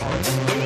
Bye.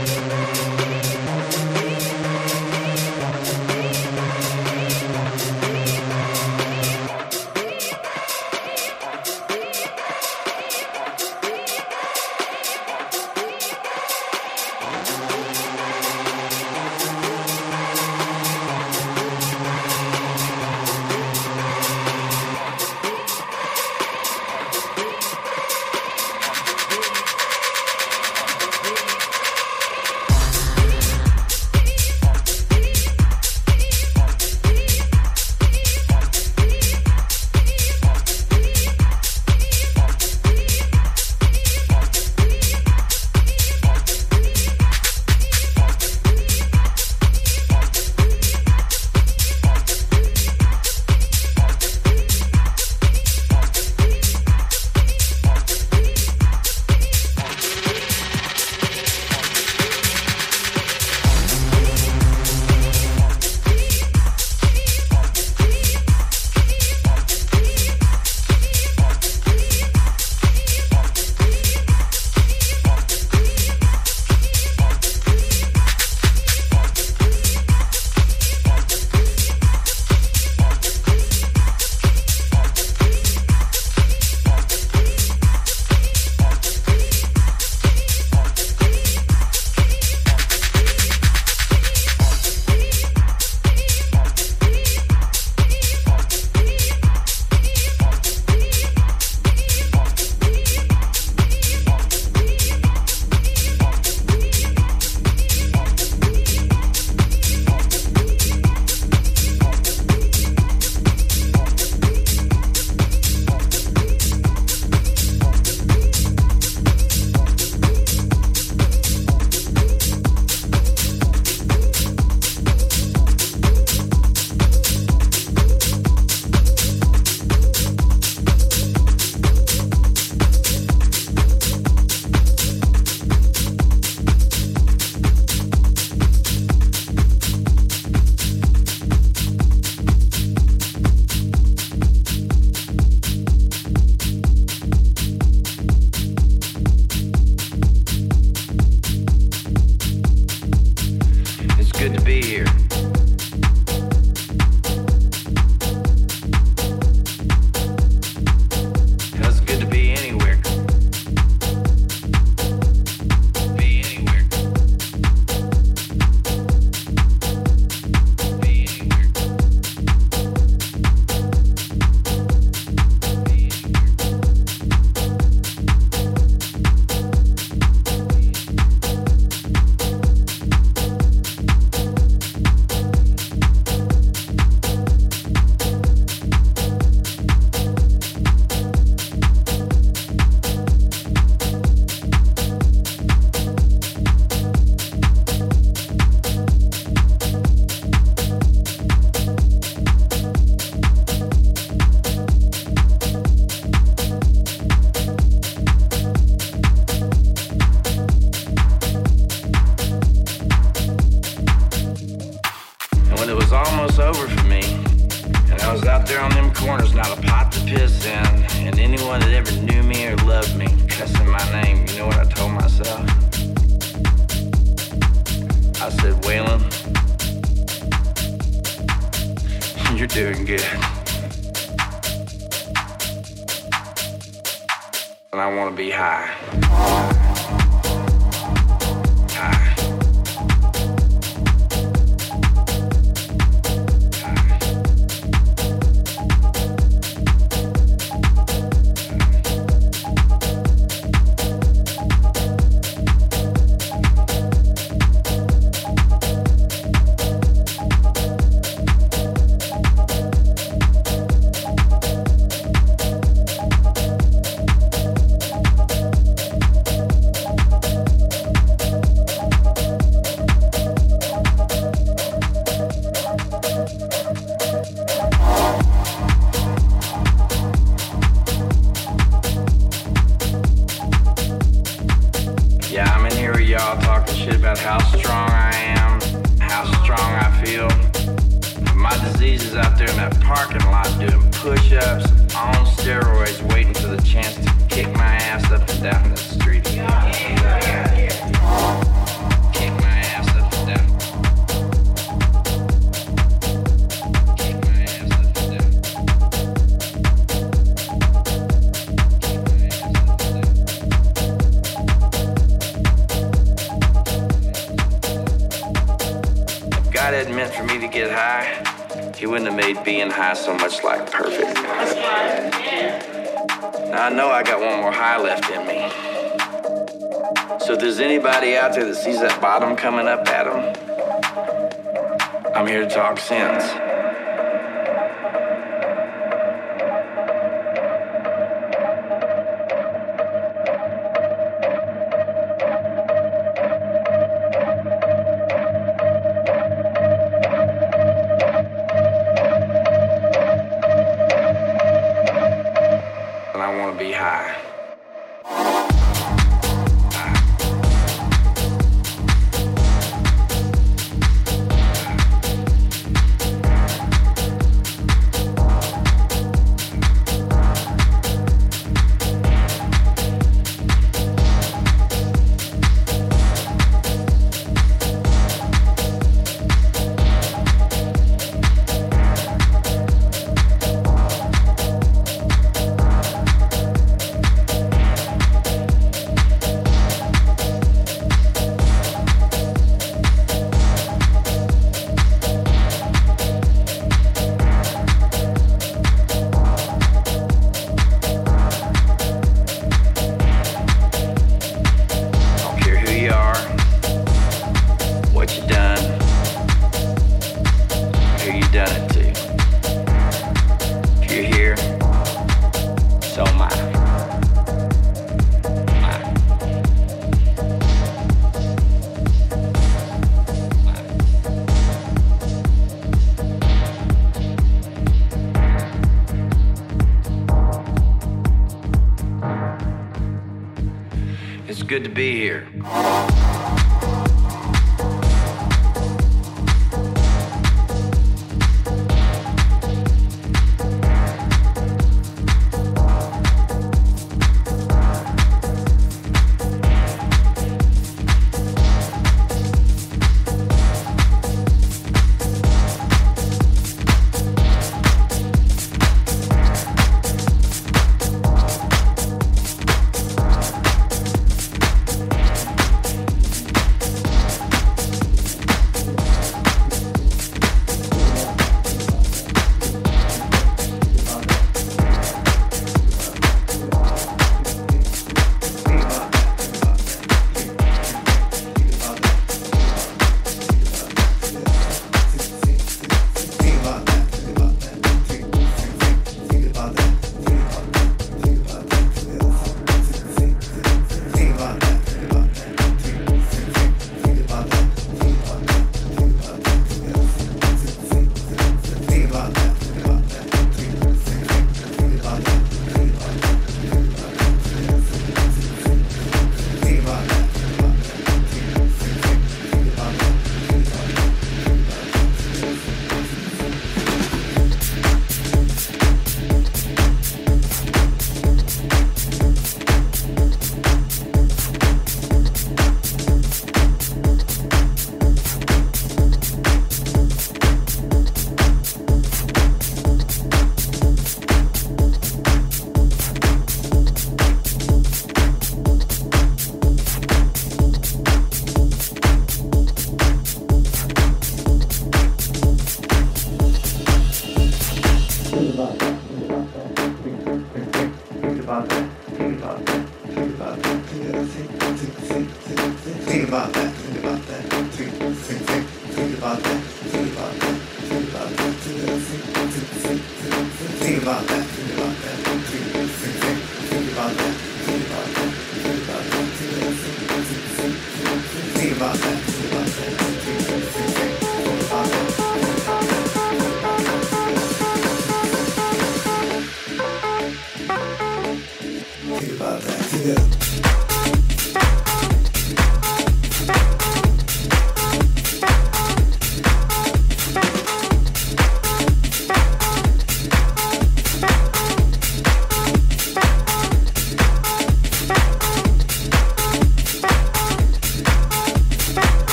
To be here.